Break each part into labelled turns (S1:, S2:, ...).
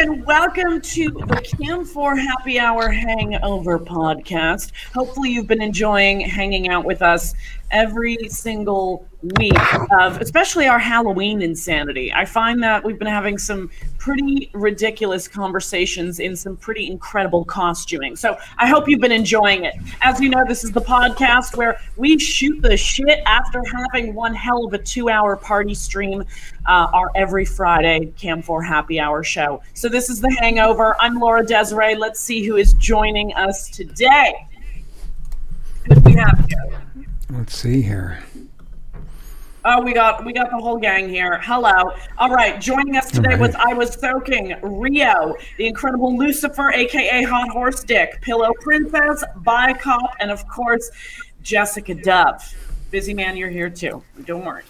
S1: and welcome to the Cam 4 Happy Hour Hangover podcast. Hopefully, you've been enjoying hanging out with us every single week of especially our Halloween insanity. I find that we've been having some pretty ridiculous conversations in some pretty incredible costuming. So I hope you've been enjoying it. As you know, this is the podcast where we shoot the shit after having one hell of a two hour party stream, uh, our every Friday Cam 4 Happy Hour show. So this is The Hangover. I'm Laura Desiree. Let's see who is joining us today. Who do we have here?
S2: Let's see here.
S1: Oh, we got we got the whole gang here. Hello. All right, joining us today was I was soaking Rio, the incredible Lucifer, aka Hot Horse Dick, Pillow Princess, By Cop, and of course Jessica Dove. Busy man, you're here too. Don't worry.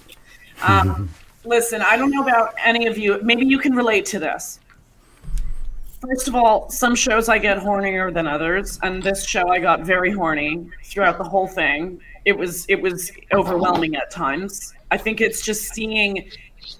S1: Um, listen, I don't know about any of you. Maybe you can relate to this. First of all, some shows I get hornier than others, and this show I got very horny throughout the whole thing. It was it was overwhelming at times. I think it's just seeing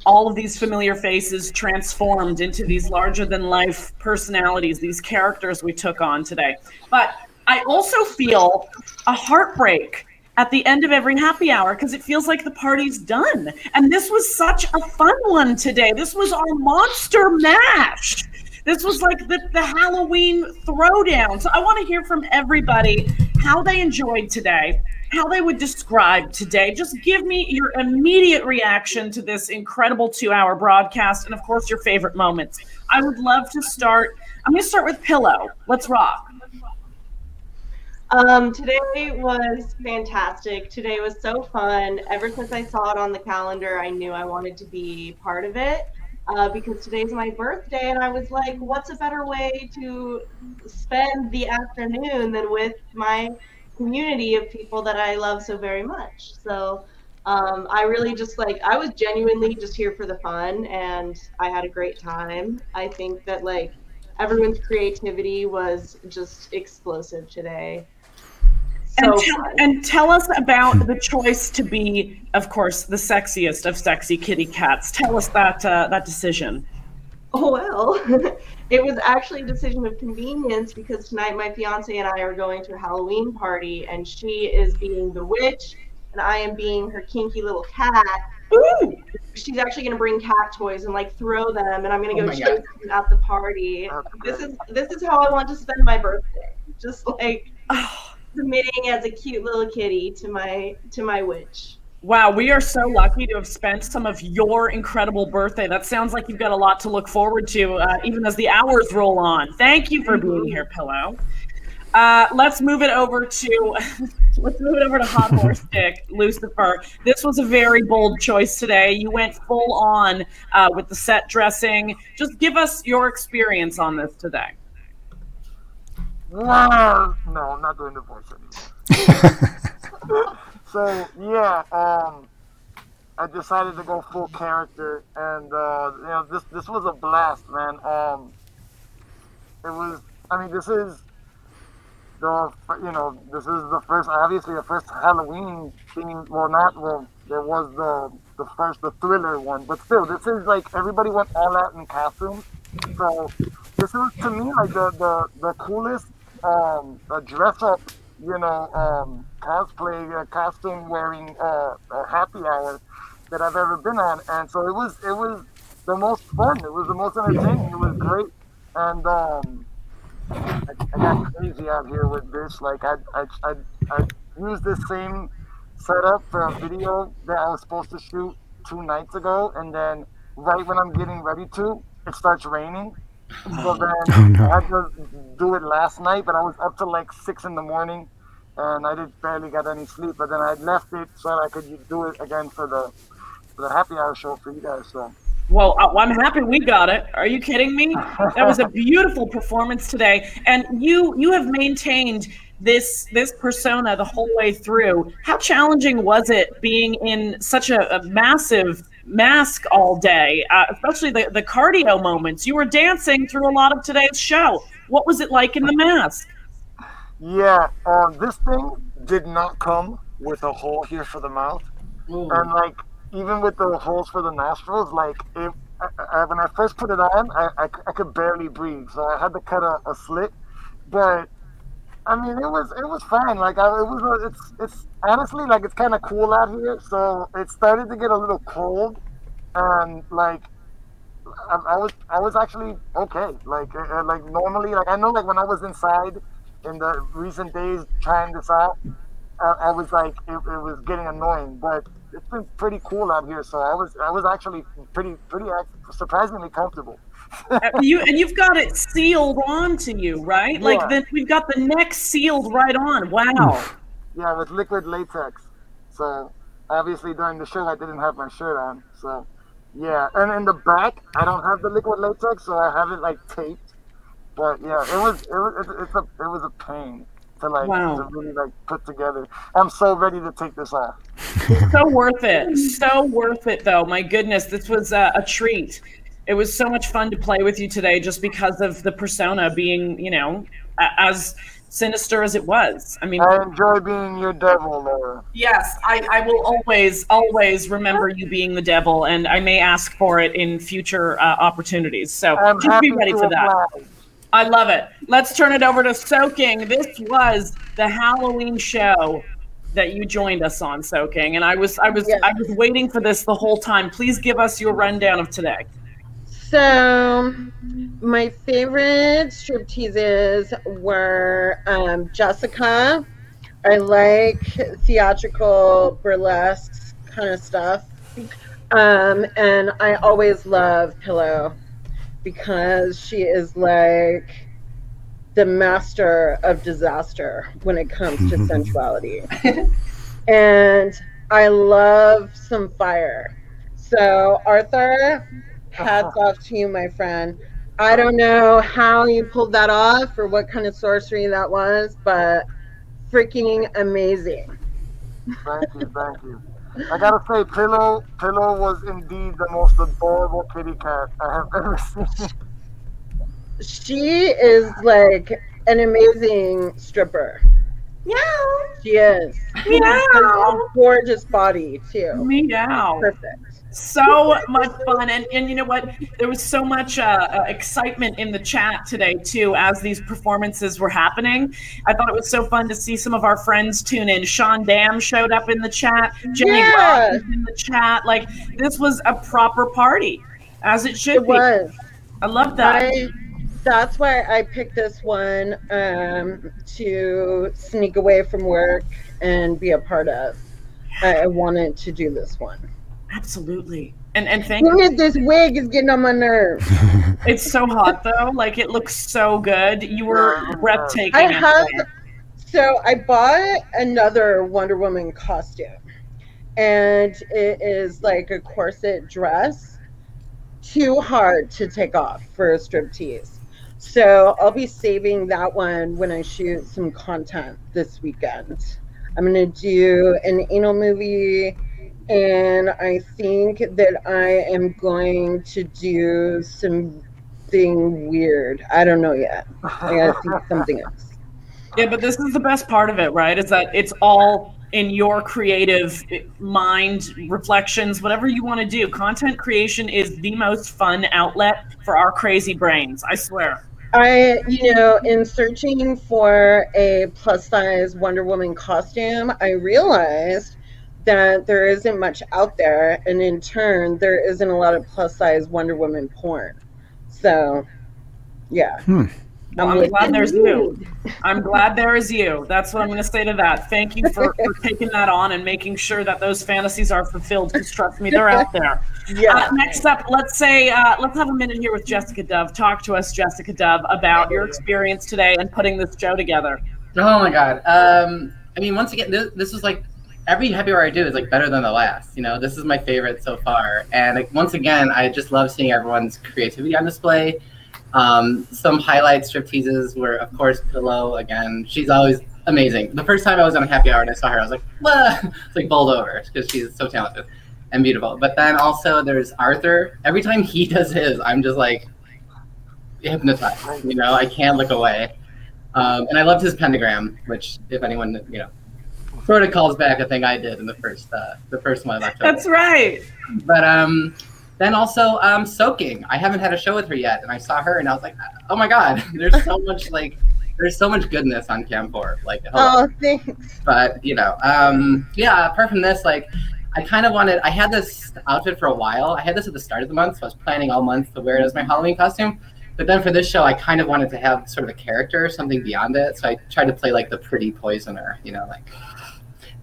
S1: all of these familiar faces transformed into these larger than life personalities, these characters we took on today. But I also feel a heartbreak at the end of every happy hour because it feels like the party's done. And this was such a fun one today. This was our monster mash. This was like the, the Halloween throwdown. So I want to hear from everybody how they enjoyed today, how they would describe today. Just give me your immediate reaction to this incredible two hour broadcast and, of course, your favorite moments. I would love to start. I'm going to start with Pillow. Let's rock.
S3: Um, today was fantastic. Today was so fun. Ever since I saw it on the calendar, I knew I wanted to be part of it uh, because today's my birthday. And I was like, what's a better way to spend the afternoon than with my community of people that I love so very much? So um, I really just like, I was genuinely just here for the fun and I had a great time. I think that like everyone's creativity was just explosive today.
S1: And, tell, and tell us about the choice to be, of course, the sexiest of sexy kitty cats. Tell us that uh, that decision.
S3: Oh well, it was actually a decision of convenience because tonight my fiance and I are going to a Halloween party, and she is being the witch, and I am being her kinky little cat.
S1: Ooh.
S3: She's actually going to bring cat toys and like throw them, and I'm going to
S4: Oh
S3: go
S4: my
S3: chase
S4: God.
S3: them at the party. This is this is how I want to spend my birthday, just like
S1: Oh,
S3: submitting as a cute little kitty to my to my witch.
S1: Wow, we are so lucky to have spent some of your incredible birthday. That sounds like you've got a lot to look forward to, uh, even as the hours roll on. Thank you for being here, Pillow. Uh, let's move it over to let's move it over to Hot Horse Dick, Lucifer. This was a very bold choice today. You went full on uh, with the set dressing. Just give us your experience on this today.
S4: Well, no, I'm not doing the voice anymore. so yeah, um, I decided to go full character, and uh, you know, this this was a blast, man. Um, it was. I mean, this is the you know, this is the first, obviously the first Halloween theme. Well, not well. There was the the first the thriller one, but still, this is like everybody went all out in costumes. So this was to me like the the, the coolest um, dress up, you know, um, cosplay uh, costume wearing uh, uh, happy hour that I've ever been on, and so it was it was the most fun. It was the most entertaining. It was great, and um, I, I got crazy out here with this. Like I I I, I used the same setup for a video that I was supposed to shoot two nights ago, and then right when I'm getting ready to, it starts raining. So then
S2: Oh, no.
S4: I had to do it last night, but I was up till like six in the morning, and I didn't barely got any sleep. But then I left it so I could do it again for the for the happy hour show for you guys. So
S1: Well, uh, I'm happy we got it. Are you kidding me? That was a beautiful performance today, and you you have maintained this this persona the whole way through. How challenging was it being in such a, a massive mask all day, uh, especially the the cardio moments? You were dancing through a lot of today's show. What was it like in the mask?
S4: Yeah, um, this thing did not come with a hole here for the mouth. and like even with the holes for the nostrils, like it I, when I first put it on, I, I, I, could barely breathe, so I had to cut a, a slit. But I mean, it was it was fine. Like I, it was, it's it's honestly like it's kind of cool out here. So it started to get a little cold, and like I, I was I was actually okay. Like uh, like normally, like I know like when I was inside in the recent days trying this out, I, I was like it, it was getting annoying, but it's been pretty cool out here. So I was I was actually pretty pretty surprisingly comfortable.
S1: Uh, you and you've got it sealed onto you, right? Yeah. Like then we've got the neck sealed right on. Wow.
S4: yeah, with liquid latex. So obviously during the show I didn't have my shirt on. So yeah, and in the back I don't have the liquid latex, so I have it like taped. But yeah, it was it was it, it's a it was a pain to like wow. to really like put together. I'm so ready to take this off.
S1: so worth it. So worth it though. My goodness, this was uh, a treat. It was so much fun to play with you today just because of the persona being, you know, as sinister as it was. I mean,
S4: I enjoy being your devil, Laura.
S1: Yes, I, I will always, always remember you being the devil, and I may ask for it in future uh, opportunities. So
S4: I'm
S1: just be ready for that. I love it. Let's turn it over to Soaking. This was the Halloween show that you joined us on, Soaking, and I was, I was. I was waiting for this the whole time. Please give us your rundown of today.
S2: So, my favorite stripteases were um, Jessica. I like theatrical burlesque kind of stuff. Um, and I always love Pillow because she is like the master of disaster when it comes to sensuality. and I love some fire. So, Arthur, hats uh-huh. off to you, my friend. I don't know how you pulled that off or what kind of sorcery that was, but freaking amazing.
S4: Thank you, thank you. I gotta say, Pillow, Pillow was indeed the most adorable kitty cat I have ever seen.
S2: She is like an amazing stripper.
S1: Yeah,
S2: She is.
S1: Meow.
S2: Gorgeous body too.
S1: Meow.
S2: Perfect
S1: so much fun. And, and you know what? There was so much uh, uh, excitement in the chat today too as these performances were happening. I thought it was so fun to see some of our friends tune in. Sean dam showed up in the chat. Jenny yeah. in the chat. Like this was a proper party as it should
S2: it
S1: be.
S2: was.
S1: i love that. I,
S2: that's why i picked this one um, to sneak away from work and be a part of. I wanted to do this one
S1: Absolutely. And and thank Look
S2: at this wig is getting on my nerves.
S1: it's so hot though. Like it looks so good. You were breathtaking.
S2: I have so I bought another Wonder Woman costume. And it is like a corset dress. Too hard to take off for a striptease. So I'll be saving that one when I shoot some content this weekend. I'm gonna do an anal movie and I think that I am going to do something weird. I don't know yet. I gotta think something else.
S1: Yeah, but this is the best part of it, right? Is that it's all in your creative mind, reflections, whatever you want to do. Content creation is the most fun outlet for our crazy brains. I swear.
S2: I, you know, in searching for a plus size Wonder Woman costume, I realized that there isn't much out there, and in turn, there isn't a lot of plus size Wonder Woman porn. So, yeah.
S1: Hmm. Well, I'm, I'm glad there's you. I'm glad there is you. That's what I'm going to say to that. Thank you for, for taking that on and making sure that those fantasies are fulfilled. Because trust me, they're out there. Yeah. Uh, next up, let's say uh, let's have a minute here with Jessica Dove. Talk to us, Jessica Dove, about your experience today and putting this show together.
S5: Oh my God. Um, I mean, once again, this, this was like every happy hour I do is like better than the last. You know, this is my favorite so far. And like, once again, I just love seeing everyone's creativity on display. Um, some highlight strip teases were, of course, Pillow again. She's always amazing. The first time I was on a happy hour and I saw her, I was like, it's like bowled over because she's so talented and beautiful. But then also there's Arthur. Every time he does his, I'm just like hypnotized. You know, I can't look away. Um, and I loved his pentagram, which if anyone you know sort of calls back a thing I did in the first uh, the first one.
S1: That's right.
S5: But um, then also um, soaking. I haven't had a show with her yet, and I saw her, and I was like, oh my god, there's so much like there's so much goodness on Cam 4. Like, hello.
S2: Oh, thanks.
S5: but you know, um, yeah. Apart from this, like, I kind of wanted. I had this outfit for a while. I had this at the start of the month, so I was planning all month to wear it as my Halloween costume. But then for this show, I kind of wanted to have sort of a character, something beyond it. So I tried to play like the pretty poisoner, you know, like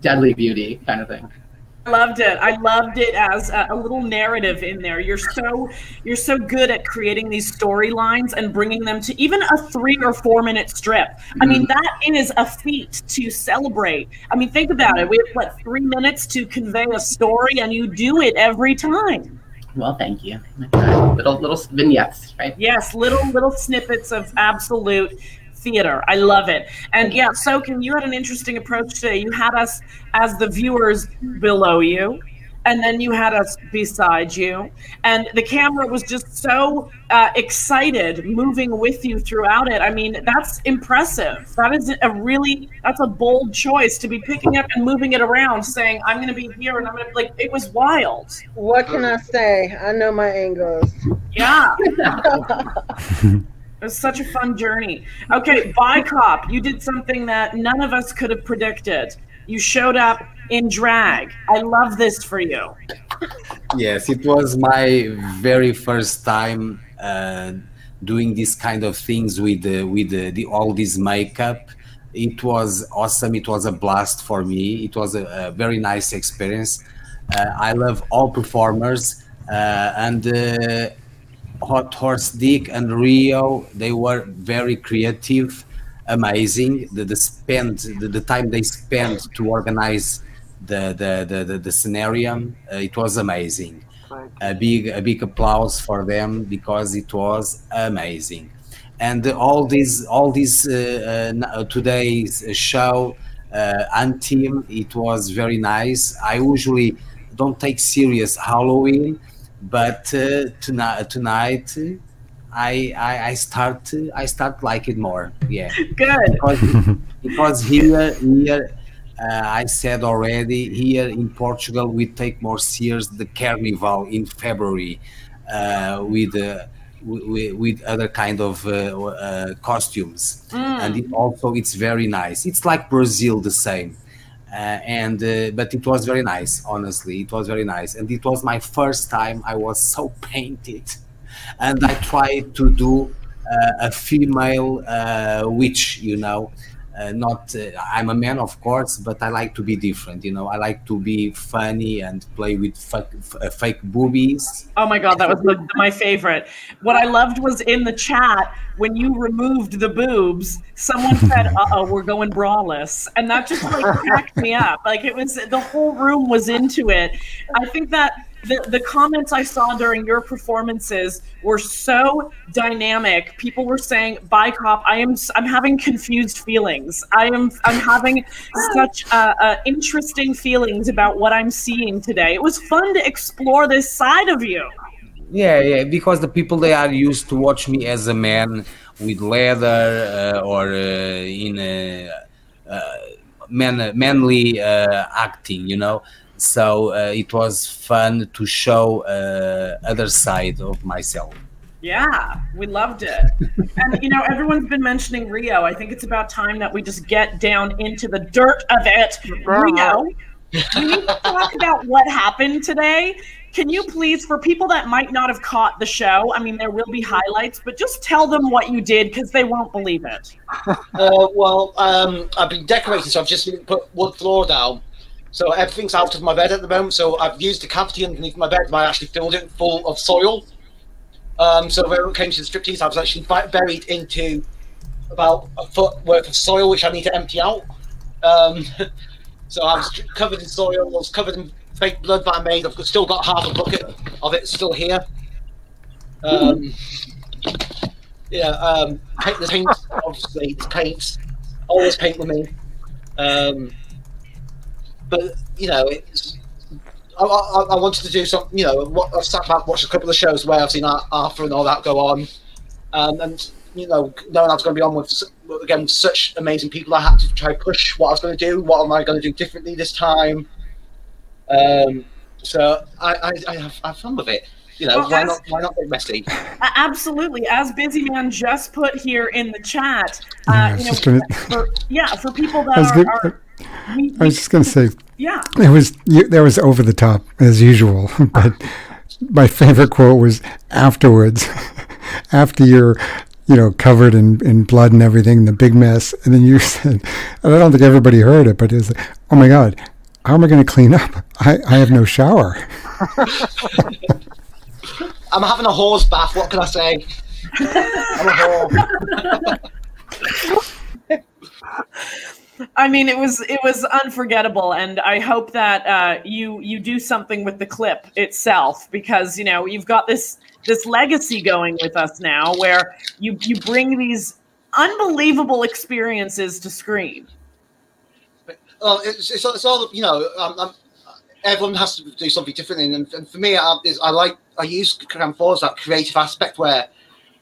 S5: deadly beauty kind of thing.
S1: I loved it. I loved it as a, a little narrative in there. You're so you're so good at creating these storylines and bringing them to even a three or four minute strip. I mean, mm-hmm. that is a feat to celebrate. I mean, think about it. We have what three minutes to convey a story, and you do it every time.
S5: Well, thank you. Little little vignettes, right?
S1: Yes, little little snippets of absolute theater. I love it. And yeah, Soaking, you had an interesting approach today. You had us as the viewers below you, and then you had us beside you, and the camera was just so uh, excited, moving with you throughout it. I mean, that's impressive. That is a really that's a bold choice to be picking up and moving it around, saying, "I'm going to be here," and I'm going to like. It was wild.
S2: What can I say? I know my angles.
S1: Yeah. It was such a fun journey. Okay, By Cop, you did something that none of us could have predicted. You showed up in drag. I love this for you.
S6: Yes, it was my very first time uh, doing this kind of things with uh, with uh, the, all this makeup. It was awesome. It was a blast for me. It was a, a very nice experience. Uh, I love all performers uh, and uh, Hot Horse Dick and Rio. They were very creative, amazing. The, the spend the, the time they spent to organize the the the, the, the scenario, uh, it was amazing a big a big applause for them because it was amazing and all these all this uh, uh, uh, today's show uh, and team it was very nice i usually don't take serious halloween but uh, tonight tonight I, I i start i start like it more yeah.
S1: Good.
S6: because, because here here uh, I said already here in Portugal we take more serious the carnival in February uh, with uh, with, with other kind of uh, uh, costumes. And it also it's very nice. It's like Brazil the same and uh, but it was very nice honestly. It was very nice. And it was my first time I was so painted. And I tried to do uh, a female uh, witch you know uh, not uh, i'm a man of course but i like to be different you know i like to be funny and play with fake, f- fake boobies
S1: Oh my god, that was the, my favorite. What I loved was in the chat when you removed the boobs, someone said, "Uh oh, we're going braless," and that just like cracked me up. Like it was the whole room was into it. I think that the the comments I saw during your performances were so dynamic. People were saying, "By cop, I am I'm having confused feelings. I am I'm having such uh, uh, interesting feelings about what I'm seeing today." It was fun to explore this side of you.
S6: yeah yeah because the people they are used to watch me as a man with leather uh, or uh, in a uh, man, manly uh, acting you know so uh, it was fun to show uh, other side of myself
S1: Yeah, we loved it. and you know, everyone's been mentioning Rio. I think it's about time that we just get down into the dirt of it. Rio, we need to talk about what happened today. Can you please, for people that might not have caught the show, I mean, there will be highlights, but just tell them what you did because they won't believe it.
S7: Uh, well, um, I've been decorating, so I've just put wood floor down. So everything's out of my bed at the moment. So I've used the cavity underneath my bed, I actually filled it full of soil. Um, so when it came to the striptease, I was actually buried into about a foot worth of soil, which I need to empty out. Um, so I was covered in soil, I was covered in fake blood that I made. I've still got half a bucket of it still here. Um, yeah, um, paint, the paint, obviously, the paints. Always paint with me. But, you know, it's. I, I, I wanted to do some, you know, I've sat back, watched a couple of shows where I've seen Arthur and all that go on. Um, and, you know, knowing I was going to be on with, again, such amazing people, I had to try push what I was going to do. What am I going to do differently this time? Um, so I, I, I, have, I have fun with it. You know,
S1: Well,
S7: why
S1: as-
S7: not? Why not get messy?
S1: Absolutely. As Busy Man just put here in the chat,
S8: Yeah,
S1: uh,
S8: was
S1: you know,
S8: gonna-
S1: for, yeah, for people that are,
S8: good-
S1: are we,
S8: I was just going to say
S1: yeah,
S8: it was you, that was over the top as usual, but my favorite quote was afterwards, after you're you know covered in, in blood and everything, the big mess, and then you said, and I don't think everybody heard it, but it was like, oh my god, how am I going to clean up? I, I have no shower.
S7: I'm having a horse bath. What can I say? I'm a whore.
S1: I mean, it was it was unforgettable, and I hope that uh, you you do something with the clip itself because you know you've got this this legacy going with us now, where you you bring these unbelievable experiences to screen.
S7: Well, it's, it's, it's all you know. Um, um, everyone has to do something different, and, and for me, I, I like I use Cam Four as that creative aspect where,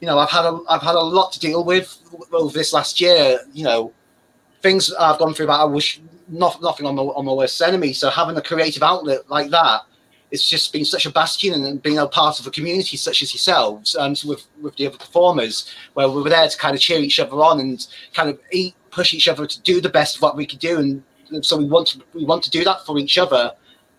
S7: you know, I've had a I've had a lot to deal with over this last year. You know, things I've gone through that I wish not, nothing on my on my worst enemy. So having a creative outlet like that, it's just been such a bastion and being a part of a community such as yourselves and with with the other performers, where we were there to kind of cheer each other on and kind of eat, push each other to do the best of what we could do. And so we want to we want to do that for each other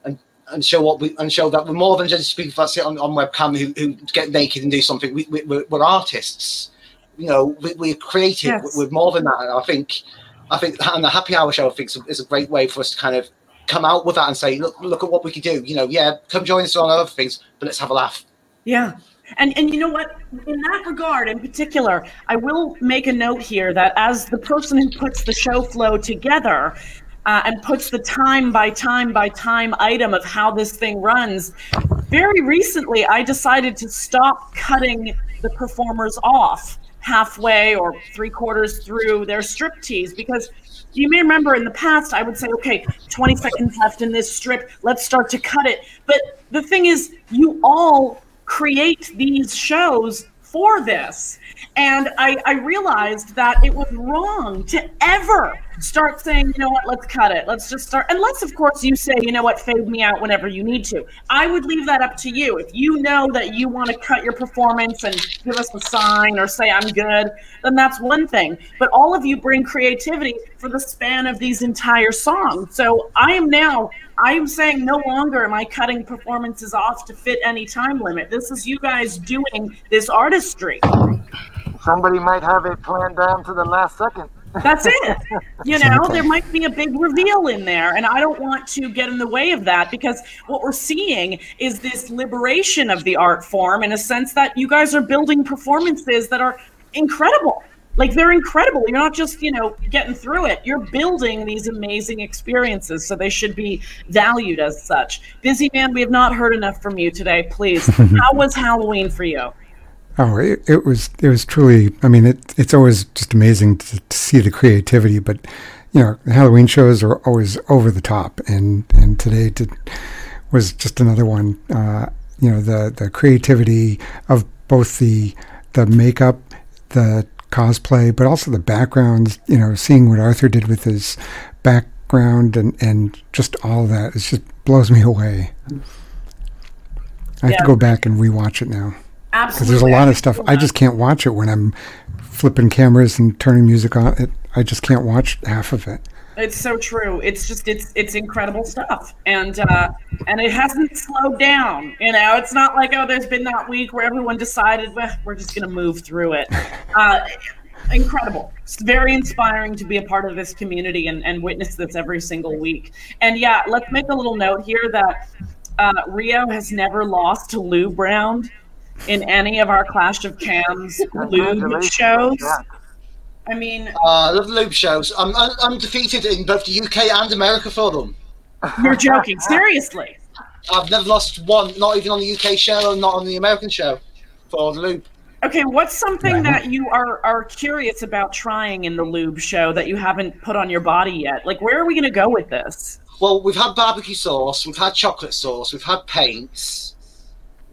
S7: and and show what we and show that we're more than just people that sit on, on webcam who, who get naked and do something. We, we, we're, we're artists. You know we, we're creative.
S1: Yes.
S7: we're more than that. And i think i think and the happy hour show i think is a, great way for us to kind of come out with that and say look look at what we could do you know yeah come join us on other things but let's have a laugh
S1: Yeah. And and you know what? In that regard, in particular, I will make a note here that as the person who puts the show flow together uh, and puts the time by time by time item of how this thing runs, very recently I decided to stop cutting the performers off halfway or three quarters through their striptease because you may remember in the past I would say, okay, 20 seconds left in this strip, let's start to cut it. But the thing is, you all create these shows for this. And I, I realized that it was wrong to ever start saying, you know what, let's cut it. Let's just start. Unless, of course, you say, you know what, fade me out whenever you need to. I would leave that up to you. If you know that you want to cut your performance and give us a sign or say, I'm good, then that's one thing. But all of you bring creativity for the span of these entire songs. So I am now I am saying no longer am I cutting performances off to fit any time limit. This is you guys doing this artistry.
S4: Somebody might have it planned down to the last second.
S1: That's it. You know, there might be a big reveal in there, and I don't want to get in the way of that because what we're seeing is this liberation of the art form in a sense that you guys are building performances that are incredible. Like they're incredible. You're not just, you know, getting through it. You're building these amazing experiences, so they should be valued as such. Busy man, we have not heard enough from you today. Please, how was Halloween for you?
S8: Oh, it, it was it was truly. I mean, it it's always just amazing to, to see the creativity. But you know, Halloween shows are always over the top, and and today did, was just another one. Uh, you know, the the creativity of both the the makeup, the cosplay, but also the backgrounds. You know, seeing what Arthur did with his background and and just all of that, it just blows me away. I have
S1: Yeah.
S8: to go back and rewatch it now because there's a lot of stuff I just can't watch it when I'm flipping cameras and turning music on. It, I just can't watch half of it.
S1: It's so true. It's just it's it's incredible stuff, and uh, and it hasn't slowed down. You know, it's not like oh, there's been that week where everyone decided well, we're just gonna move through it. Uh, incredible. It's very inspiring to be a part of this community and, and witness this every single week. And yeah, let's make a little note here that uh, Rio has never lost to Lou Brown in any of our Clash of Cams Lube shows.
S4: Yeah.
S1: I mean,
S7: uh, I love the lube shows I'm, I'm I'm defeated in both the uk and america for them
S1: you're joking. Seriously.
S7: I've never lost one, not even on the UK show, not on the American show, for the loop.
S1: Okay, what's something
S8: Right.
S1: that you are are curious about trying in the lube show that you haven't put on your body yet? Like, where are we going to go with this?
S7: Well, we've had barbecue sauce, we've had chocolate sauce, we've had paints,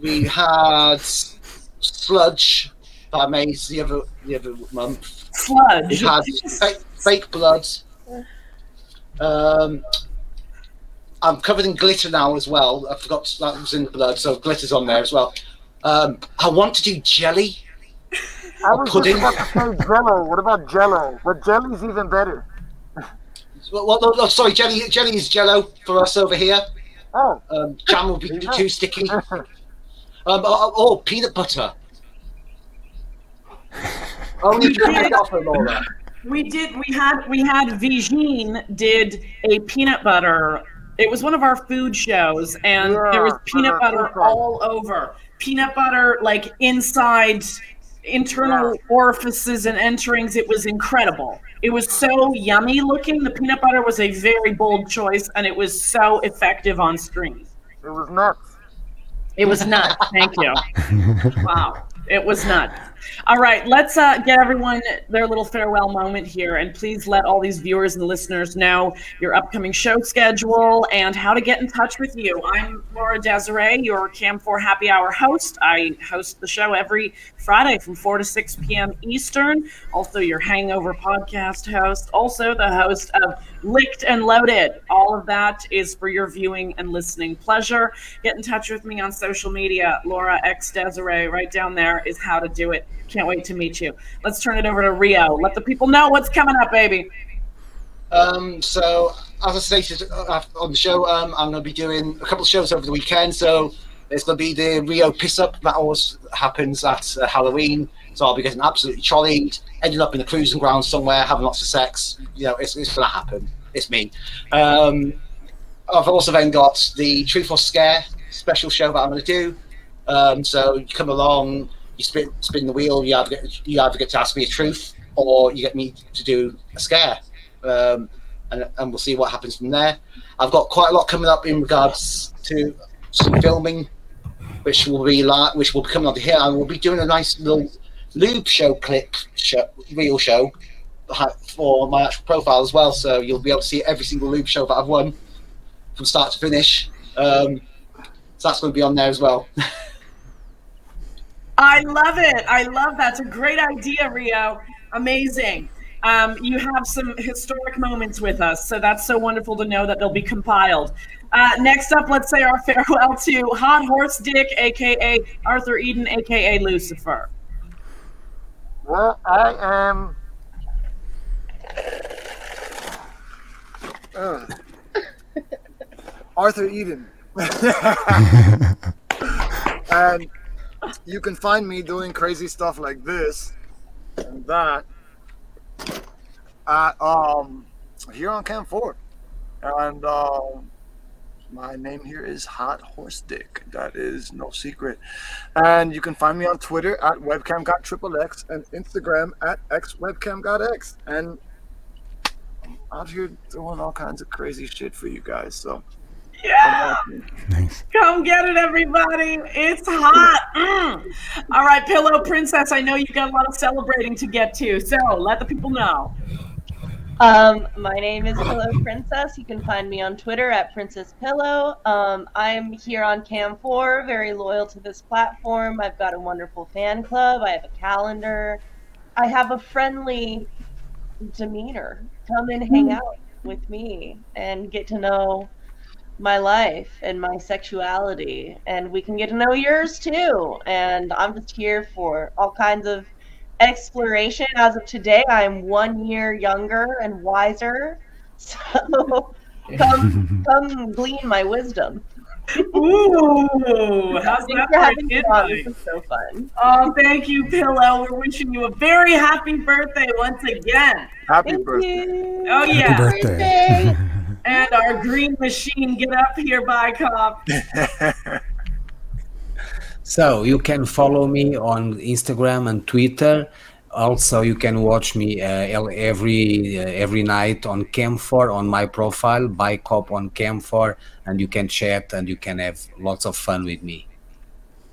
S7: we had sludge that I made the other the other month.
S1: Sludge.
S7: We've had fake, fake blood. Um, I'm covered in glitter now as well. I forgot that was in the blood, so glitter's on there as well. Um, I want to do jelly.
S4: I
S7: Or
S4: was
S7: pudding.
S4: just about to say Jello. What about Jello? But jelly's even better.
S7: Well, well, no, no, sorry, jelly. Jelly is jello for us over here.
S4: Oh,
S7: Um, jam will be too sticky. Um, oh, oh, peanut butter. Only
S1: We
S7: peanut
S1: did.
S7: butter, Laura.
S1: We did. We had. We had Vigine did a peanut butter. It was one of our food shows, and
S4: Yeah,
S1: there was peanut
S4: the
S1: butter
S4: food
S1: all over. Peanut butter, like inside internal orifices and enterings. It was incredible. It was so yummy looking. The peanut butter was a very bold choice, and it was so effective on screen.
S4: it was nuts.
S1: It was nuts. Thank you. Wow. It was nuts. All right, let's uh, get everyone their little farewell moment here, and please let all these viewers and listeners know your upcoming show schedule and how to get in touch with you. I'm Laura Desiree, your Cam 4 Happy Hour host. I host the show every Friday from 4 to 6 p.m. Eastern. Also, your Hangover podcast host. Also, the host of Licked and Loaded. All of that is for your viewing and listening pleasure. Get in touch with me on social media. Laura X Desiree, right down there is how to do it. Can't wait to meet you. Let's turn it over to Rio. Let the people know what's coming up, baby.
S7: Um, so, as I stated uh, on the show, um, I'm going to be doing a couple of shows over the weekend. So, there's going to be the Rio Piss Up that always happens at uh, Halloween. So, I'll be getting absolutely trolleyed, ending up in the cruising ground somewhere, having lots of sex. You know, it's, it's going to happen. It's me. Um, I've also then got the Truth or Scare special show that I'm going to do. Um, so, you come along, you spin, spin the wheel, you either, get, you either get to ask me a truth or you get me to do a scare um, and, and we'll see what happens from there. I've got quite a lot coming up in regards to some filming, which will be like, which will be coming up here, and we'll be doing a nice little lube show clip, show, real show for my actual profile as well. So you'll be able to see every single lube show that I've won from start to finish. Um, so that's going to be on there as well.
S1: I love it. I love that. It's a great idea, Rio. Amazing. Um, you have some historic moments with us, so that's so wonderful to know that they'll be compiled. Uh, next up, let's say our farewell to Hot Horse Dick, aka Arthur Eden, aka Lucifer.
S4: Well, I am.
S9: Uh, Arthur Eden. and you can find me doing crazy stuff like this and that at um here on Cam 4. And um my name here is Hot Horse Dick. That is no secret. And you can find me on Twitter at webcam.xxx and Instagram at xwebcam.x. And I'm out here doing all kinds of crazy shit for you guys. So
S1: Yeah,
S8: Nice.
S1: come get it, everybody. It's hot. Mm. All right, Pillow Princess, I know you got a lot of celebrating to get to, so let the people know.
S3: Um, my name is Pillow Princess. You can find me on Twitter at Princess Pillow. Um, I'm here on Cam 4, very loyal to this platform. I've got a wonderful fan club. I have a calendar. I have a friendly demeanor. Come and hang out with me and get to know my life and my sexuality. And we can get to know yours too. And I'm just here for all kinds of exploration. As of today, I'm one year younger and wiser. So come, come glean my wisdom.
S1: Ooh, how's
S3: Thanks
S1: that
S3: for
S1: for
S3: having
S1: an
S3: me on. This is so fun.
S1: Oh, thank you, Pillow. We're wishing you a very happy birthday once again.
S9: happy
S3: Thank
S9: birthday.
S3: you.
S1: Oh,
S8: Happy
S1: yeah.
S8: birthday.
S1: And our green machine, get up here, by cop.
S6: So you can follow me on Instagram and Twitter. Also, you can watch me uh, every uh, every night on Cam4 on my profile, by cop on Cam4, and you can chat and you can have lots of fun with me.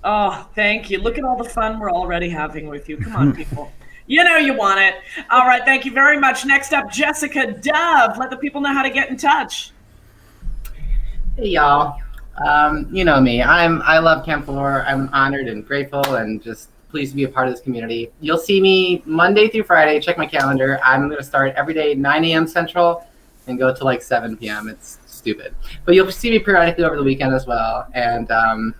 S1: Oh, thank you. Look at all the fun we're already having with you. Come on, people. You know you want it. All right, thank you very much. Next up, Jessica Dove. Let the people know how to get in touch.
S5: Hey y'all. Um, you know me. I'm I love Cam Four. I'm honored and grateful and just pleased to be a part of this community. You'll see me Monday through Friday. Check my calendar. I'm gonna start every day 9 a.m. Central and go to like 7 p.m. It's stupid, but you'll see me periodically over the weekend as well. And um,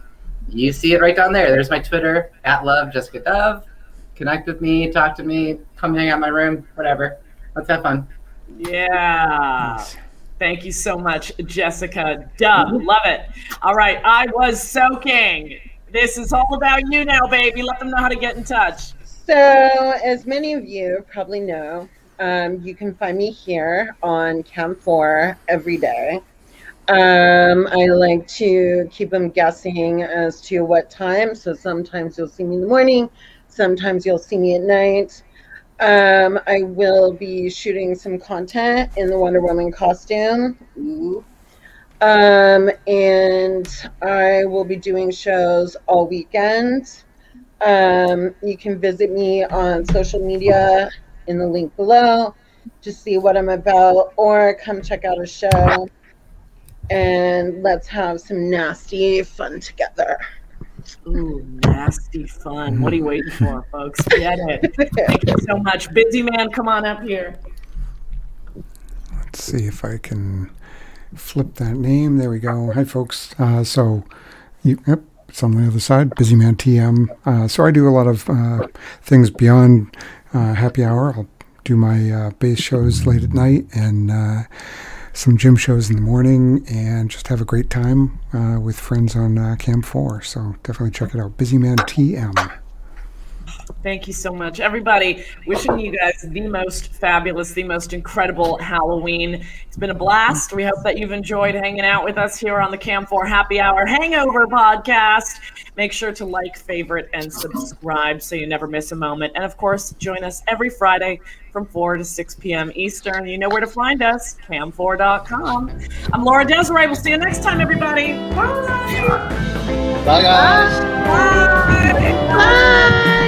S5: you see it right down there. There's my Twitter at love Jessica Dove. Connect with me, talk to me, come hang out in my room, whatever. Let's have fun.
S1: Yeah. Thank you so much, Jessica. Dove. Love it. All right. I was soaking. This is all about you now, baby. Let them know how to get in touch.
S2: So, as many of you probably know, um, you can find me here on Cam 4 every day. Um, I like to keep them guessing as to what time. So sometimes you'll see me in the morning, sometimes you'll see me at night. Um, I will be shooting some content in the Wonder Woman costume. Ooh. Um, and I will be doing shows all weekend. Um, you can visit me on social media in the link below to see what I'm about, or come check out a show and let's have some nasty fun together.
S1: Ooh, nasty fun. What are you waiting for, folks? Get it. Thank you so much. Busy man, come on up here.
S8: Let's see if I can flip that name. There we go. Hi, folks. Uh, so, you, yep, it's on the other side. Busy Man TM. Uh, so I do a lot of uh, things beyond uh, happy hour. I'll do my uh, bass shows late at night and uh, some gym shows in the morning, and just have a great time uh, with friends on uh, Cam Four. So definitely check it out. Busy Man TM.
S1: Thank you so much, everybody. Wishing you guys the most fabulous, the most incredible Halloween. It's been a blast. We hope that you've enjoyed hanging out with us here on the Cam 4 Happy Hour Hangover podcast. Make sure to like, favorite, and subscribe so you never miss a moment. And of course, join us every Friday from 4 to 6 p.m. Eastern. You know where to find us, cam4.com. I'm Laura Desiree. We'll see you next time, everybody. Bye.
S7: Bye, guys.
S1: Bye.
S2: Bye.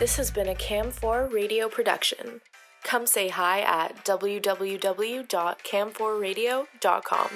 S10: This has been a Cam4 radio production. Come say hi at www.cam4radio.com.